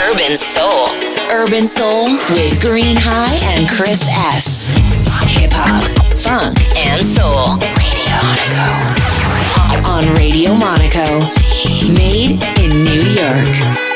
Urban Soul. Urban Soul with Green High and Chris S. Hip hop, funk, and soul. Radio Monaco. On Radio Monaco. Made in New York.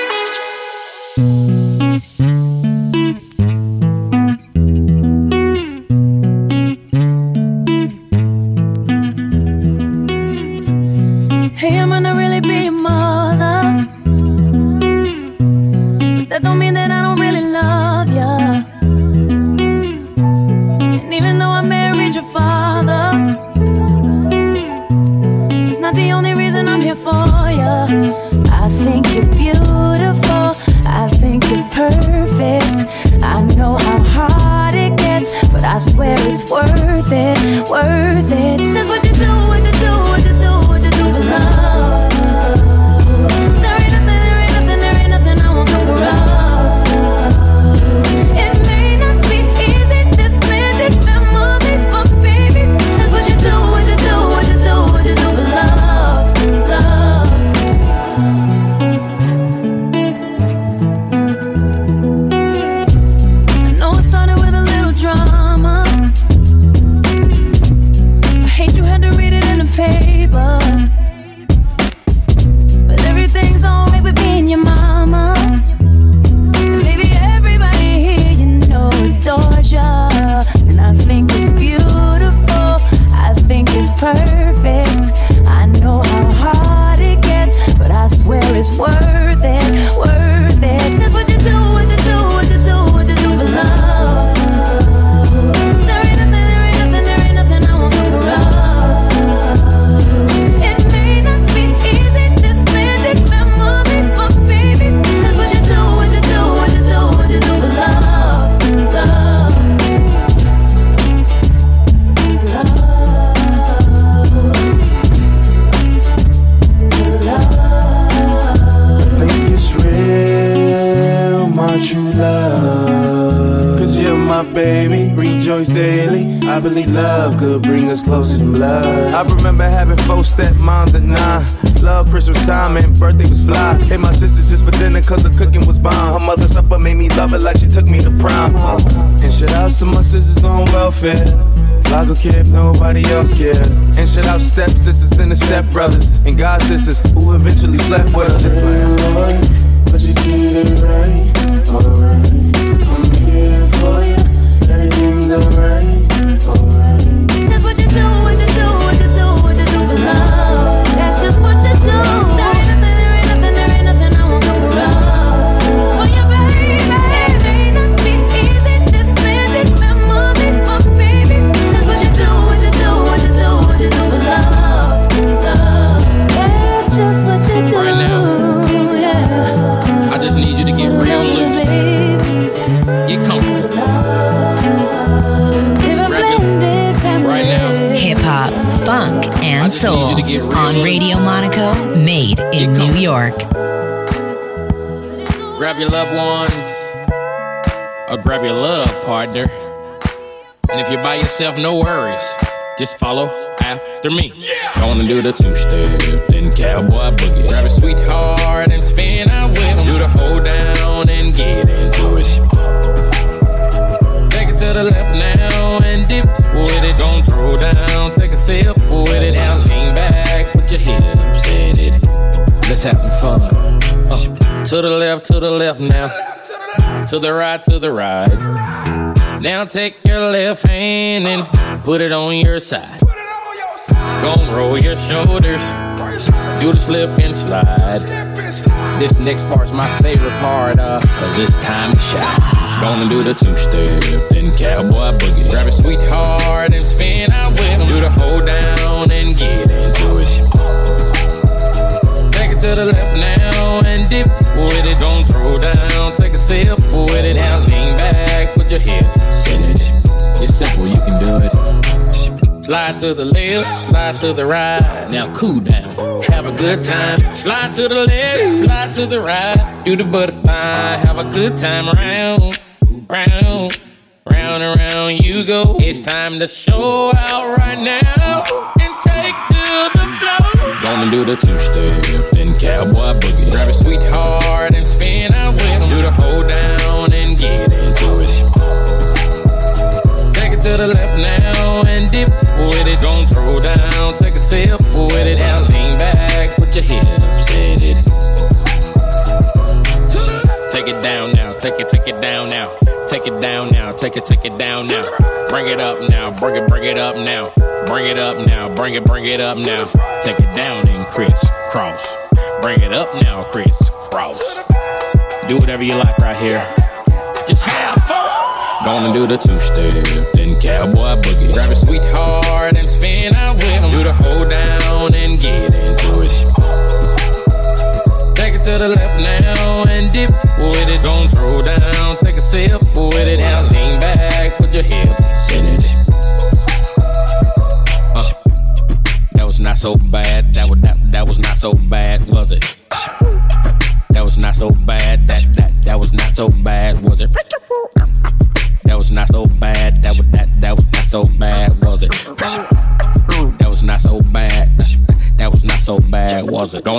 fit. Lago Kid, nobody else cared. And shout out step sisters and the step brothers and god sisters who eventually slept with us. Boy, but you did it right, alright. I'm here for you. Everything's alright, alright. That's what you do, what you do. Yourself no worries. Just follow after me. Yeah. Gonna do the two step, then cowboy boogie. Grab a sweetheart left, to the left now. To the right, to the right. Now take your left hand and put it on your side. Don't roll your shoulders. Do the slip and slide. This next part's my favorite part, uh, cause it's time to shine. Gonna do the two step, then cowboy boogie. Grab a sweetheart and spin out with him. Do the hold down and get into it. Take it to the left now dip with it. Don't throw down, take a sip with it. Now lean back, put your hips it's simple, you can do it. Slide to the left, slide to the right. Now cool down, have a good time. Slide to the left, slide to the right. Do the butterfly, have a good time round, round, round and round you go. It's time to show out right now wanna do the two step, then cowboy boogie. Grab a sweetheart and spin out with. Do the hold down and get into it. Take it to the left now and dip with it. Don't throw down, take a sip with it. Now lean back, put your hips in it. Take it down now, take it, take it down now. Take it down now, take it, take it down now. Bring it up now, bring it, bring it up now. Bring it up now, bring it, bring it up now. Take it down and crisscross. Bring it up now, crisscross. Do whatever you like right here. Just have fun. Gonna do the two step, then cowboy boogie.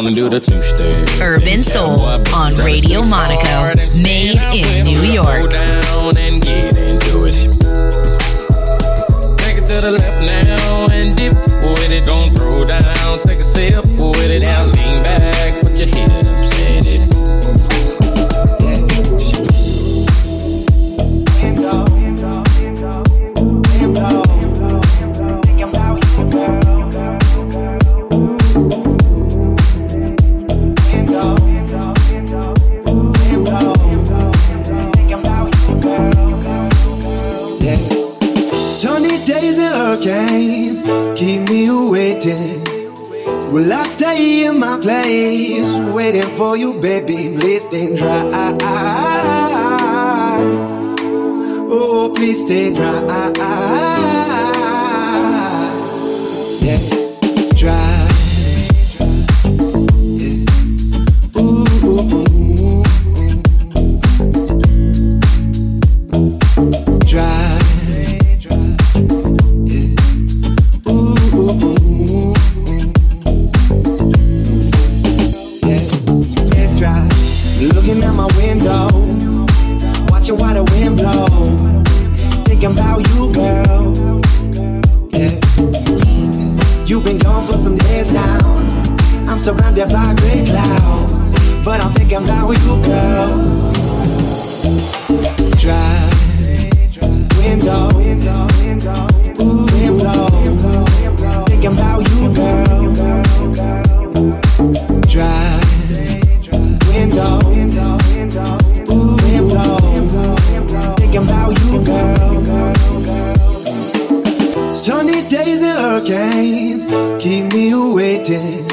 Gonna do the two step. Urban Soul on Radio Monaco, made in New York. For you, baby? Please stay dry. Oh, please stay dry. Looking out my window, watching while the wind blow. Thinking about you, girl. You've been gone for some days now. I'm surrounded by gray clouds, but I'm thinking about you, girl. Dry window, ooh, wind blow. Thinking about you, girl. Hurricanes keep me waiting.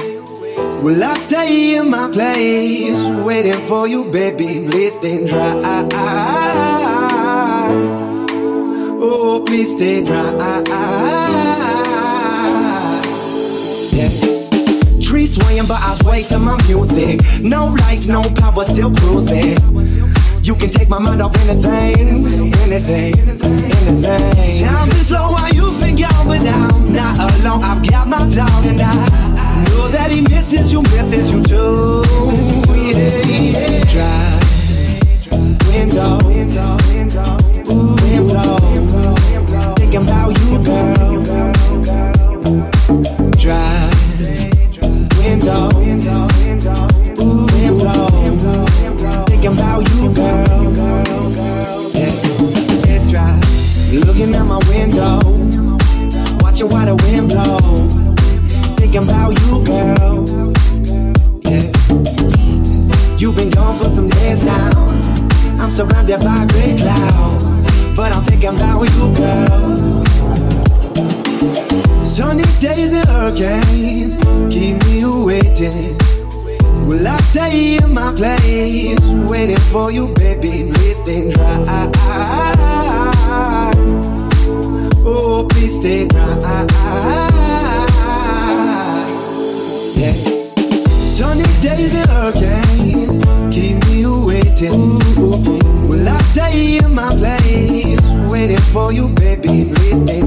Will I stay in my place, waiting for you, baby? Stay dry. Oh, please stay dry. Yeah. Trees swaying, but I sway to my music. No lights, no power, still cruising. You can take my mind off anything, anything, anything. Time is slow while you've been gone, but now, not alone. I've got my dog, and I know that he misses you, misses you too. Yeah. Drive window, ooh, wind blow. Thinking about you, girl. Drive window. Thinking about you, girl. Yeah, yeah, drive. Looking out my window, watching while the wind blow. Thinking about you, girl. Yeah. You've been gone for some days now. I'm surrounded by gray clouds, but I'm thinking about you, girl. Sunny days and hurricanes keep me waiting. Will I stay in my place, waiting for you, baby? Please stay dry. Oh, please stay dry. Yeah. Sunny days and hurricanes keep me waiting. Will I stay in my place, waiting for you, baby? Please stay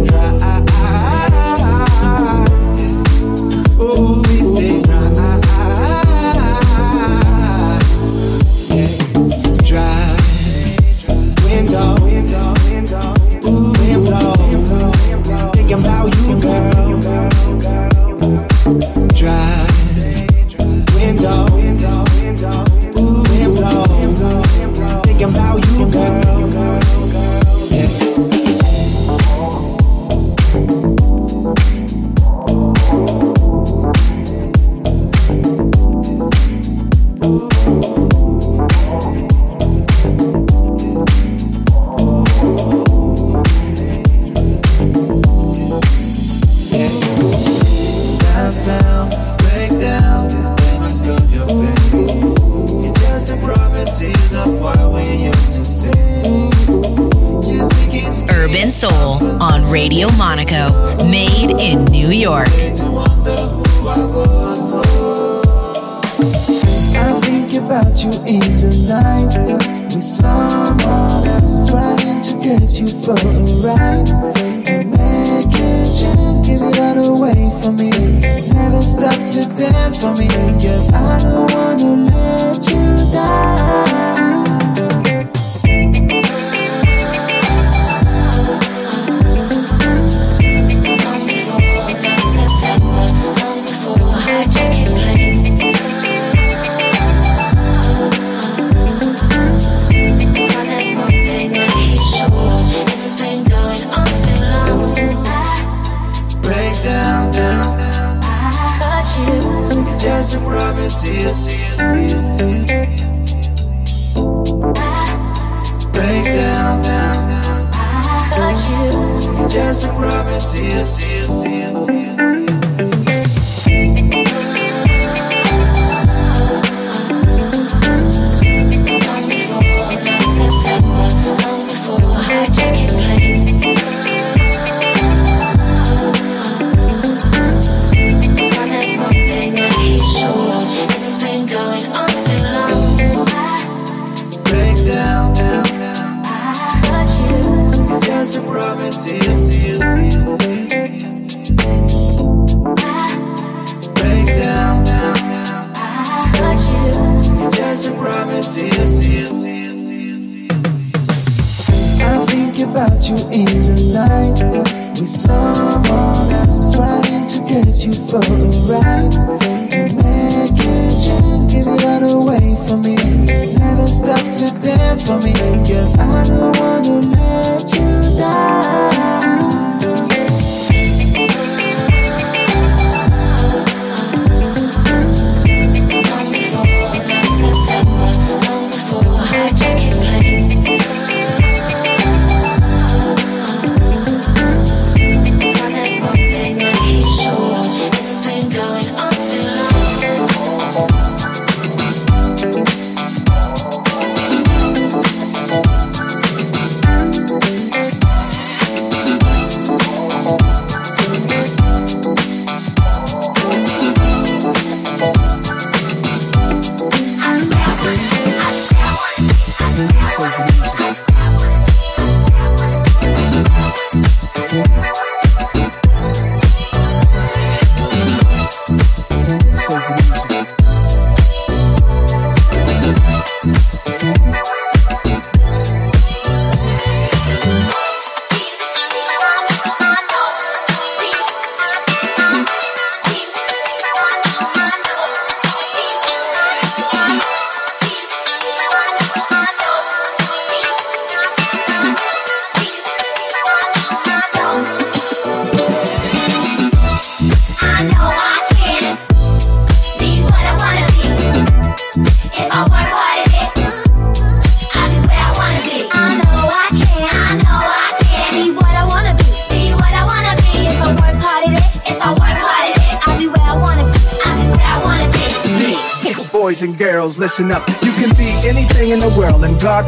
listen up. You can be anything in the world, and God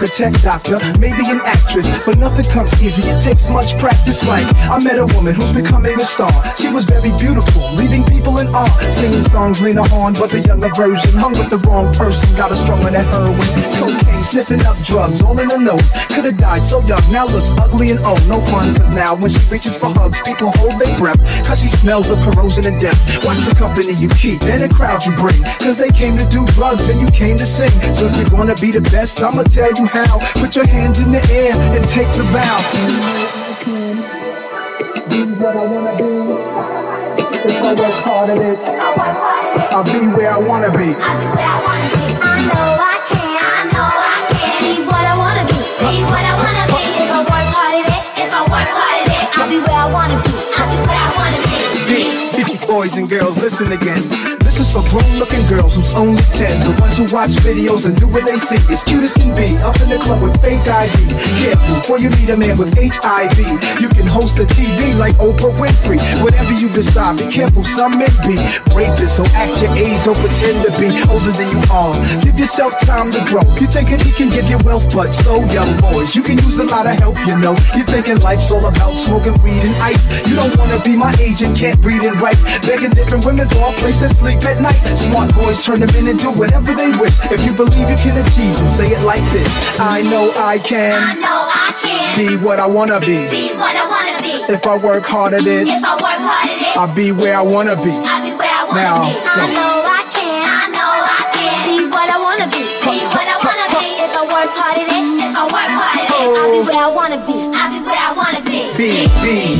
architect, doctor, maybe an actress, but nothing comes easy. It takes much practice. Like I met a woman who's becoming a star. She was very beautiful, leaving people in awe. Singing songs Lena Horne, but the younger version hung with the wrong person. Got her stronger than heroin, cocaine, sniffing up drugs, all in her nose. Could've died so young, now looks ugly and old. No fun, cause now when she reaches for hugs, people hold their breath. Cause she smells of corrosion and death. Watch the company you keep and the crowd you bring. Cause they came to do drugs and you came to sing. So if you wanna be the best, I'ma tell you how. Put your hands in the air and take the vow. Be what I wanna be. If I work hard at it, I'll be where I wanna be. I'll be where I wanna be. I know I can. I know I can. Be what I wanna be. Be what I wanna be. If I work hard at it, if I work hard at it, I'll be where I wanna be. I'll be where I wanna be. Boys and girls, listen again is for grown looking girls who's only 10. The ones who watch videos and do what they see. As cute as can be. Up in the club with fake ID. Careful before you meet a man with HIV. You can host a TV like Oprah Winfrey. Whatever you decide, be careful, some men be rapists. So act your age, don't pretend to be older than you are. Give yourself time to grow. You're thinking he can give you wealth, but so young boys. You can use a lot of help, you know. You're thinking life's all about smoking weed and ice. You don't wanna be my agent, can't breathe and write. Begging different women for a place to sleep at night. Smart boys turn them in and do whatever they wish. If you believe you can achieve, and say it like this. I know I can. I know I can be what I wanna be. Be what I wanna be. If I work hard at it, if I work hard at it, I'll be where I wanna be. I'll be where I wanna now, be. I know I can. I know I can be what I wanna be. Be what I wanna be. If I work hard at it, if I work hard at it, I'll be oh. where I wanna be. I'll be where I wanna be. Be, be.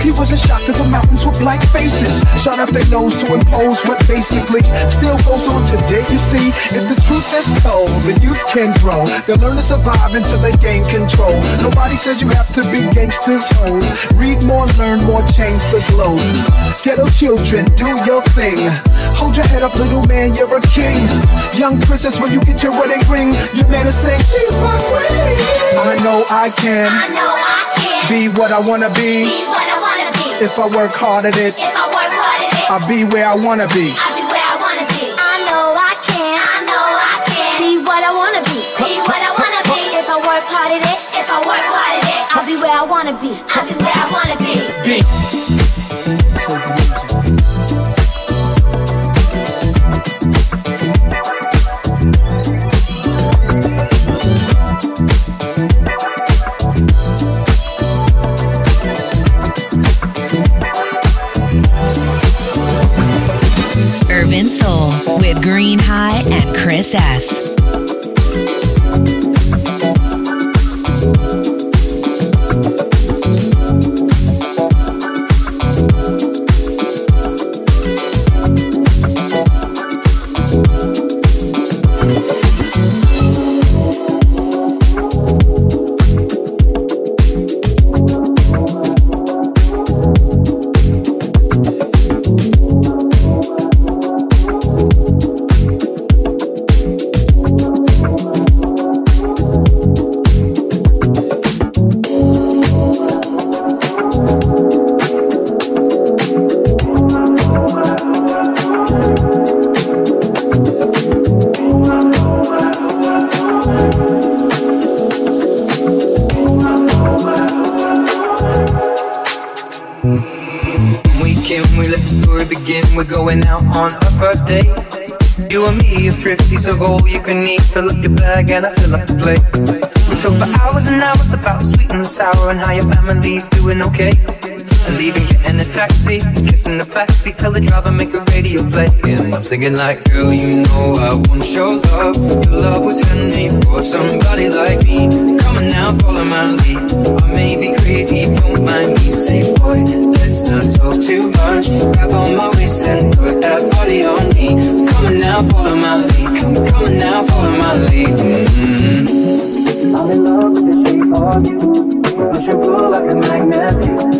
He wasn't shocked that the mountains were black faces. Shot up their nose to impose what basically still goes on today. You see, if the truth is told, the youth can grow. They'll learn to survive until they gain control. Nobody says you have to be gangsters, hoes. Read more, learn more, change the globe. Ghetto children, do your thing. Hold your head up, little man, you're a king. Young princess, when you get your wedding ring, your man is saying, She's my queen. I know I can. I know I can be what I wanna be. Be what I wanna be. If I work hard at it, if I work hard at it, I'll be where I wanna be. I'll be where I wanna be. I know I can. I know I can be what I wanna be. Be what I wanna be. If I work hard at it, if I work hard at it, I'll be where I wanna be. I'll be where I wanna be. be. Chris S. Weekend, we let the story begin. We're going out on our first date. You and me are thrifty, so go all you can eat. Fill up your bag and I fill up the plate. We talk for hours and hours about sweet and sour and how your family's doing okay. And leaving, getting a taxi, kissing the backseat, tell the driver make the radio play. And I'm singing like, girl, you know I want your love. Your love was handmade for somebody like me. Come on now, follow my lead. I may be crazy, don't mind me. Say, boy, let's not talk too much. Grab on my waist and put that body on me. Come on now, follow my lead. Come, come on now, follow my lead. Mm-hmm. I'm in love with the shape of you. Push and pull like a magnet.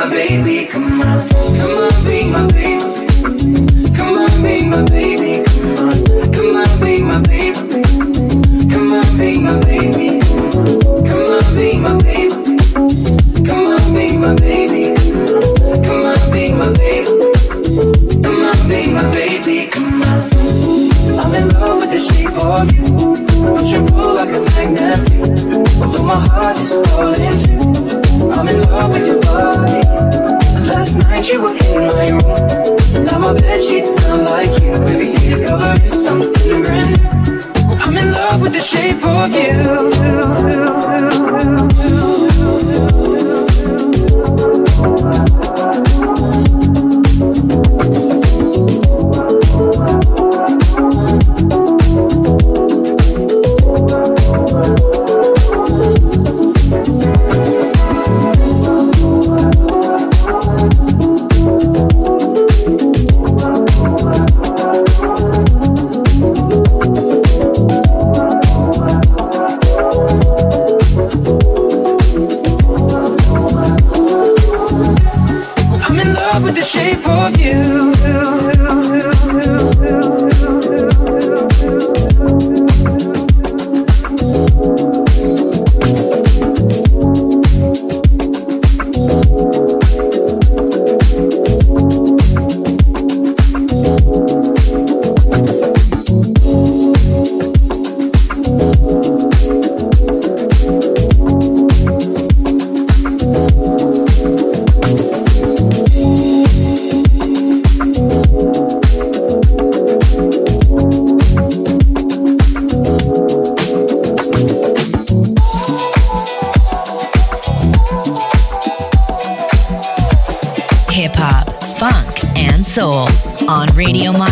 My baby, come on. Yeah, I'm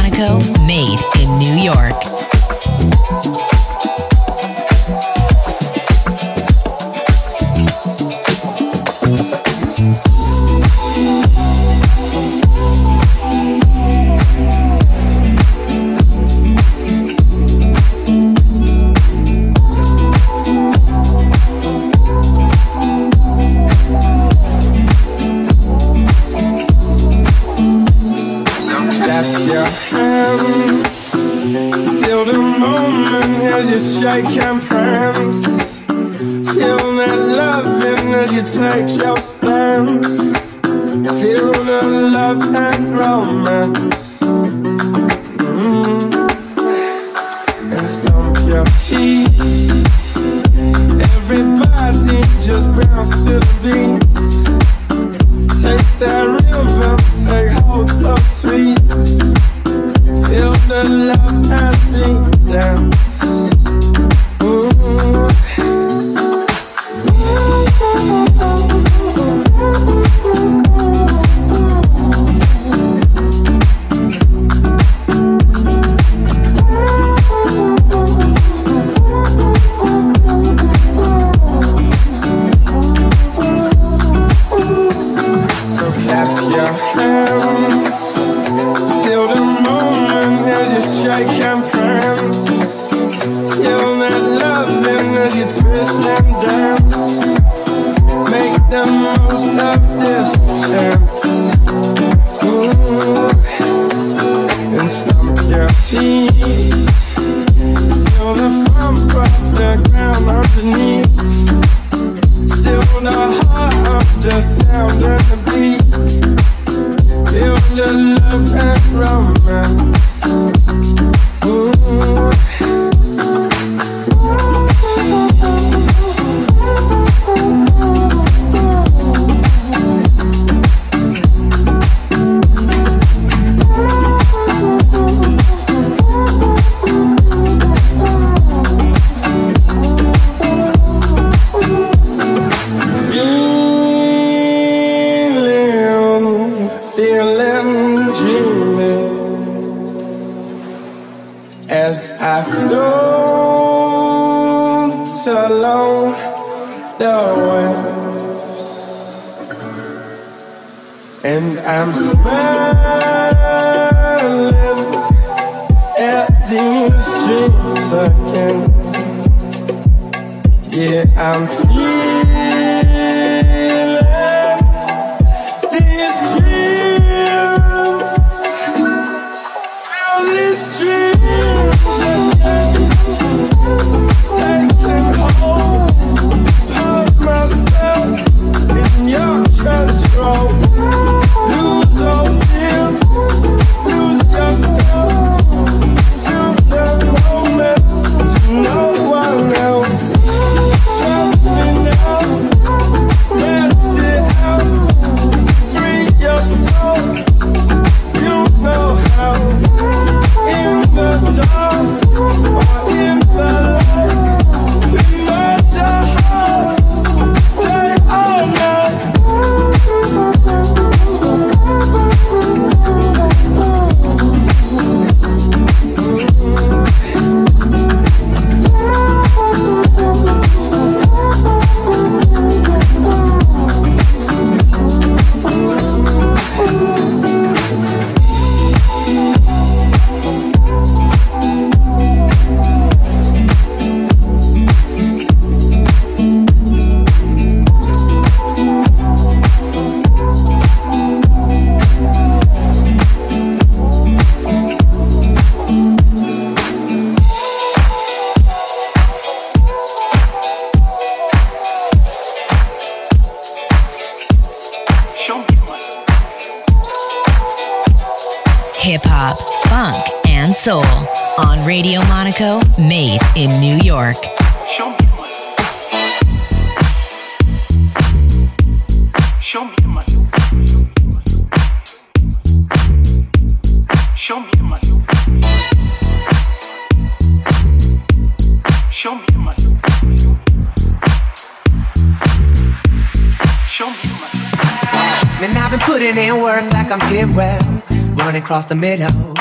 across the middle.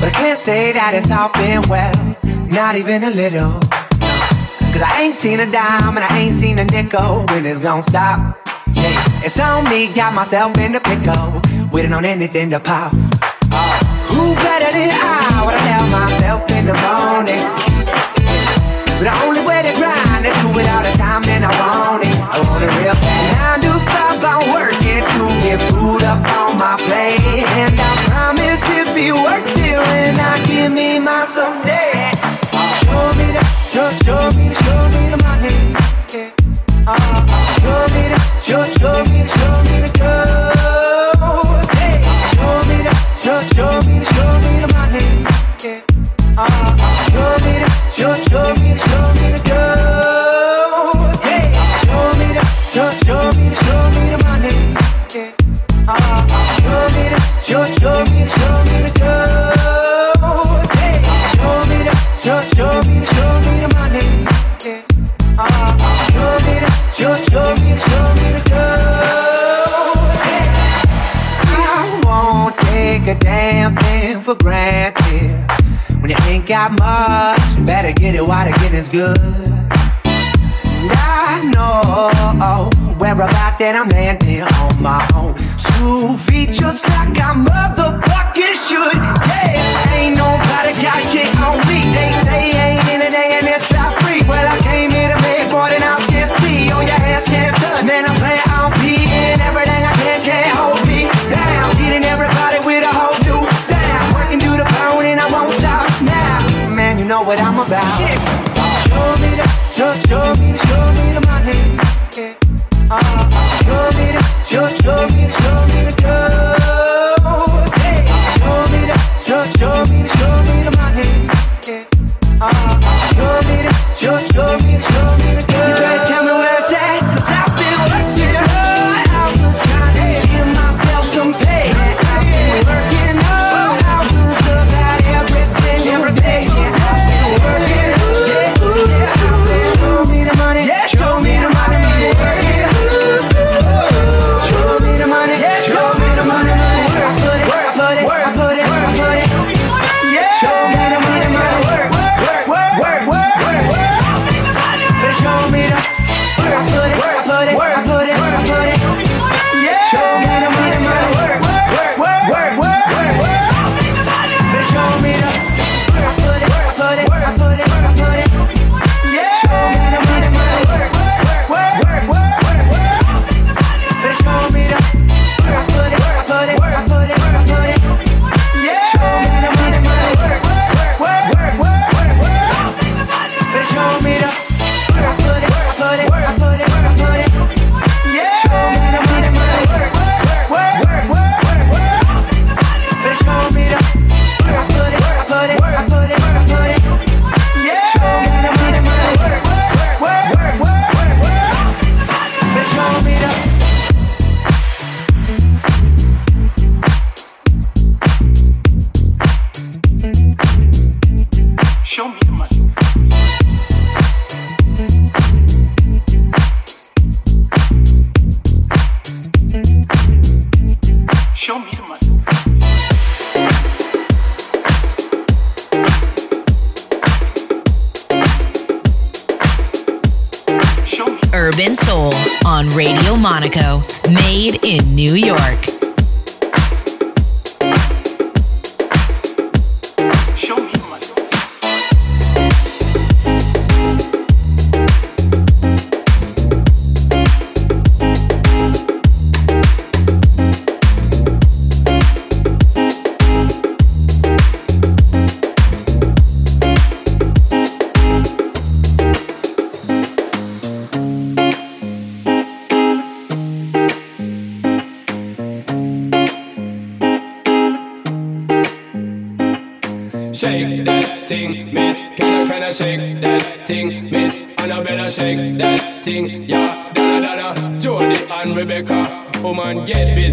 But I can't say that it's all been well, not even a little. Cause I ain't seen a dime and I ain't seen a nickel when it's gonna stop. Yeah, it's on me, got myself in the pickle, waiting on anything to pop. Oh, who better than I when I tell myself in the morning? But the only way to grind is do it all the time, and I want it. I want it real bad. good. Shake that thing, yeah, da da da da. Jody and Rebecca, woman, get busy.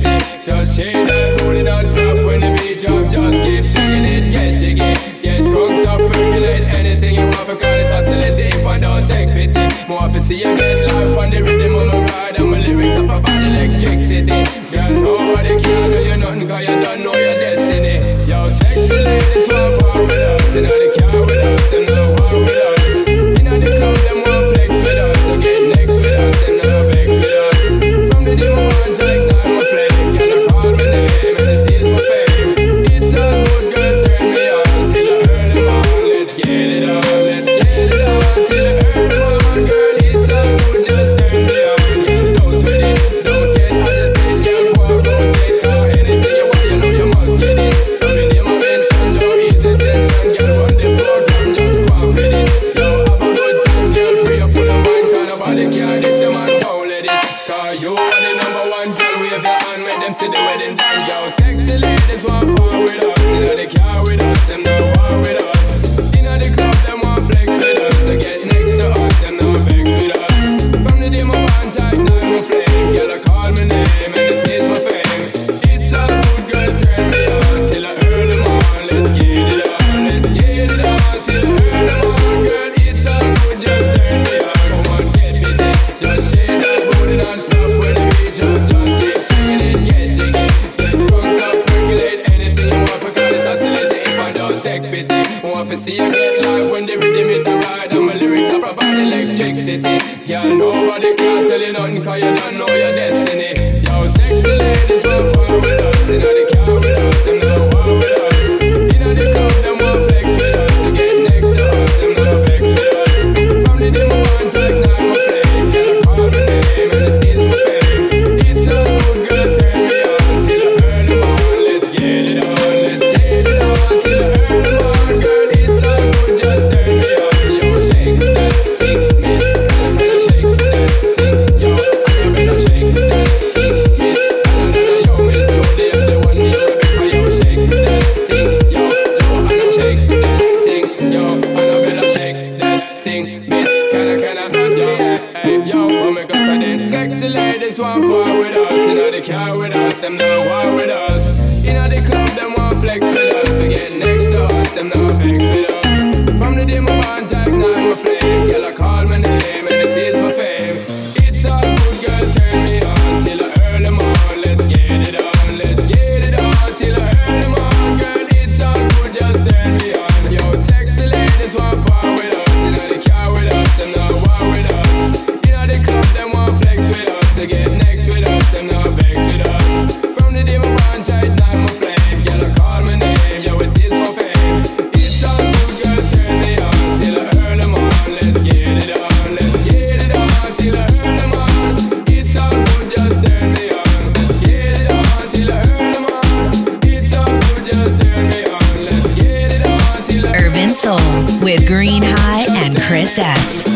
RSS.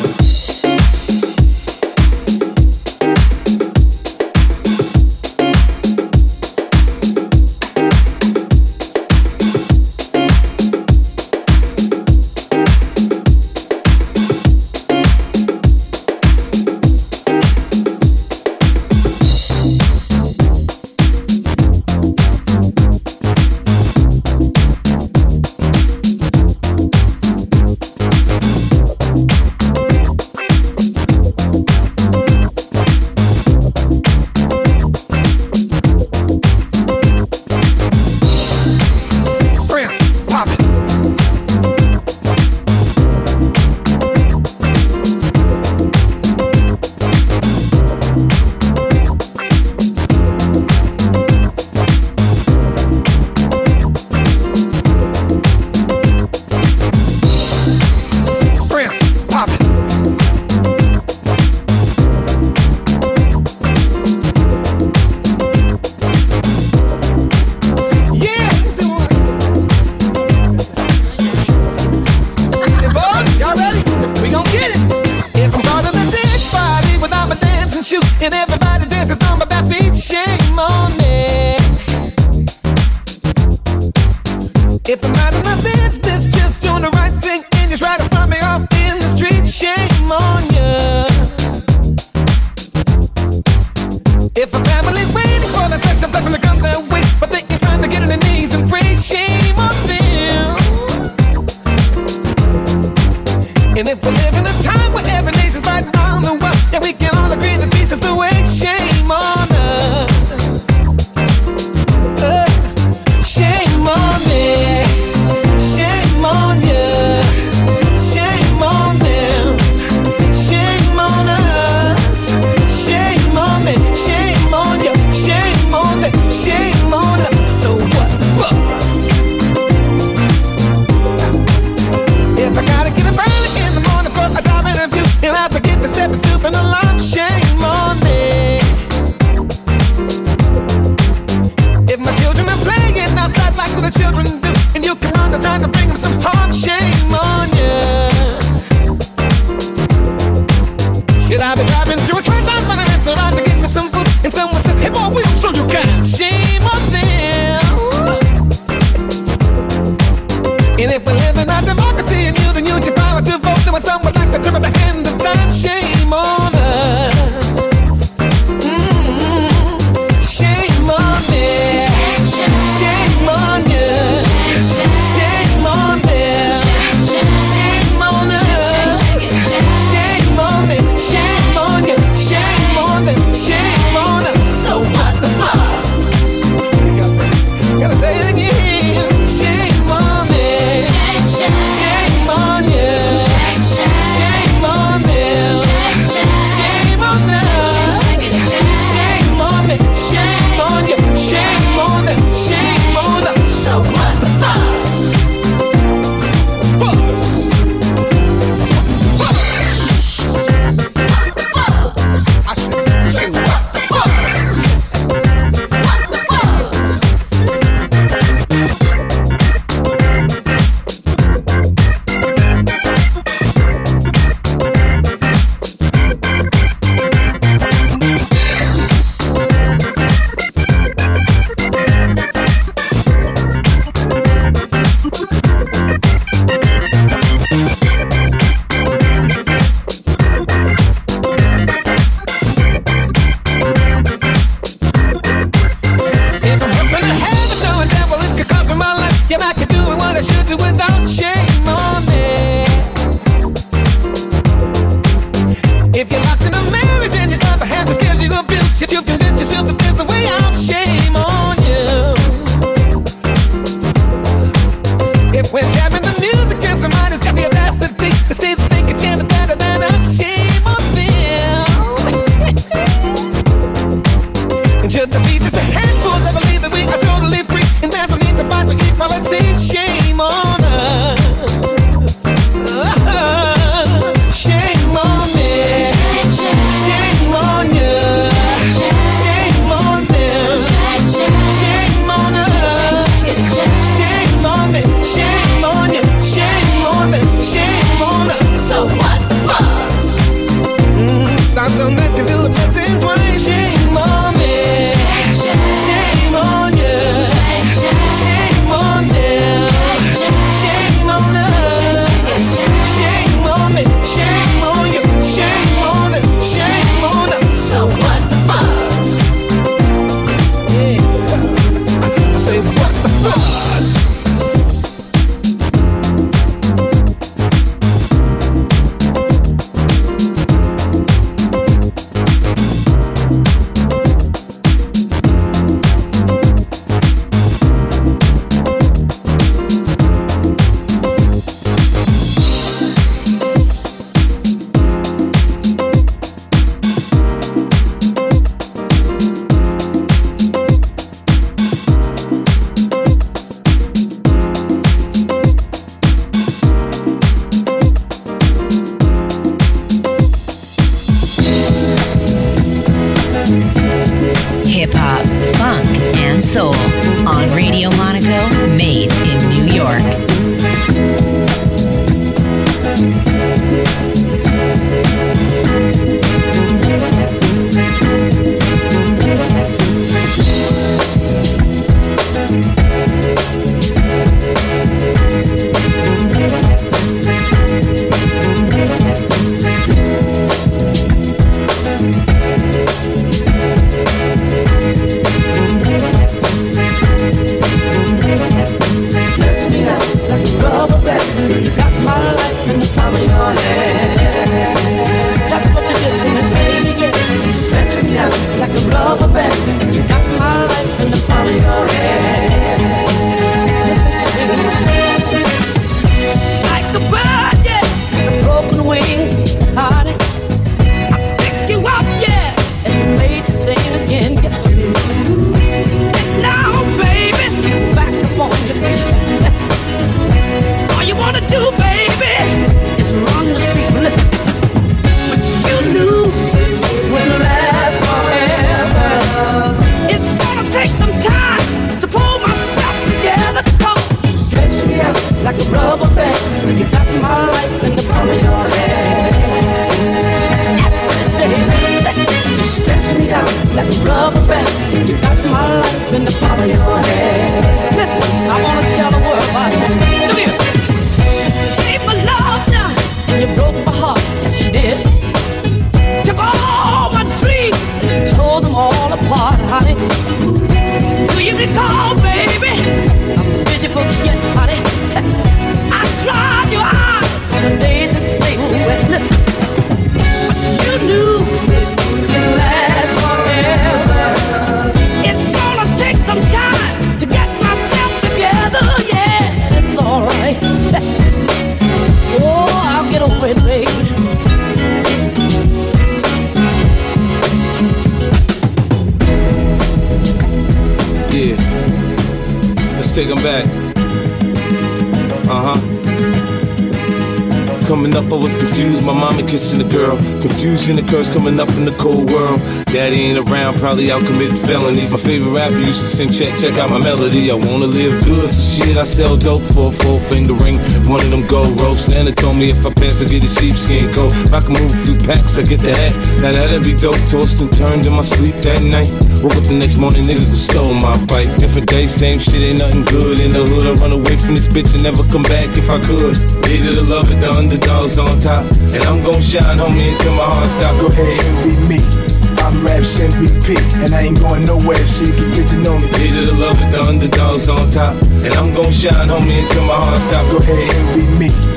Probably out committing felonies. My favorite rapper used to sing, check, check out my melody. I wanna live good, so shit, I sell dope for a four finger ring. One of them gold ropes. Nana told me if I pass, I get a sheepskin coat. If I can move a few packs, I get the hat. Now that'd be dope. Tossed and turned in my sleep that night. Woke up the next morning, niggas have stole my bike. Different day, same shit, ain't nothing good. In the hood, I run away from this bitch and never come back if I could. Hated to love it, the underdogs on top. And I'm gon' shine, homie, until my heart stop. Go ahead, envy me. I'm Raps MVP, and I ain't going nowhere, so you can get to know me. Hated to love it, the underdogs on top. And I'm gon' shine, homie, until my heart stop. Go ahead, envy me.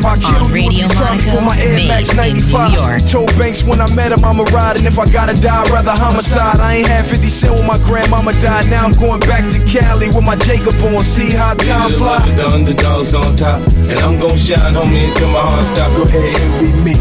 time I kill on you Radio if you try Monica, for my Air Max 95. Told Banks when I met him I'ma ride, and if I gotta die, I'd rather homicide. I ain't had 50 cent when my grandmama died. Now I'm going back to Cali with my Jacob on. See how time flies. The underdogs on top, and I'm gon' shine, homie, until my heart stop. Go ahead, envy me.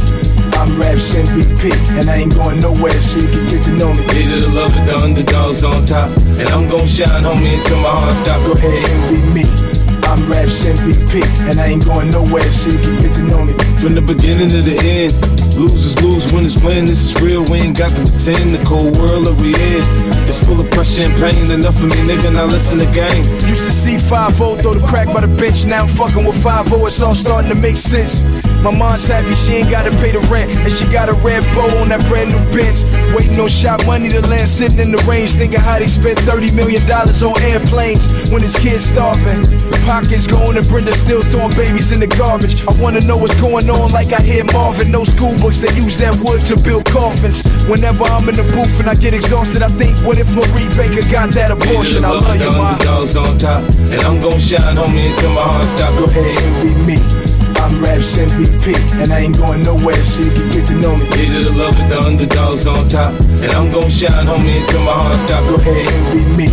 I'm Raps MVP, and I ain't going nowhere, so you can get to know me. Either the love of the underdogs on top, and I'm gon' shine, homie, until my heart stop. Go ahead, envy me. I'm Raps MVP, and I ain't going nowhere, so you can get to know me. From the beginning to the end, losers lose, winners win. This is real, we ain't got to pretend. The cold world that we in, it's full of pressure and pain. Enough of me, nigga, now listen to game. Used to see 5 throw the crack by the bench. Now I'm fucking with 5 it's all starting to make sense. My mom's happy she ain't gotta pay the rent, and she got a red bow on that brand new Benz. Waiting on shot money to land, sitting in the range, thinking how they spent 30 million dollars on airplanes when his kids starving. Pockets going and Brenda still throwing babies in the garbage. I wanna know what's going on, like I hear Marvin. No school books, they use that wood to build coffins. Whenever I'm in the booth and I get exhausted, I think, what if Marie Baker got that abortion? I love you, the ma. underdogs on top. And I'm gon' shine, homie, until my heart stop. Go ahead, envy me. I'm Raps MVP, and I ain't going nowhere, so you can get to know me. Hated to love with the underdogs on top. And I'm gon' shine, homie, until my heart stop. Go ahead, envy me.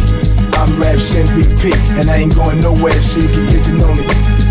I'm Raps MVP, and I ain't going nowhere, so you can get to know me.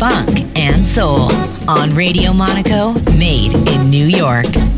Funk, and soul on Radio Monaco, made in New York.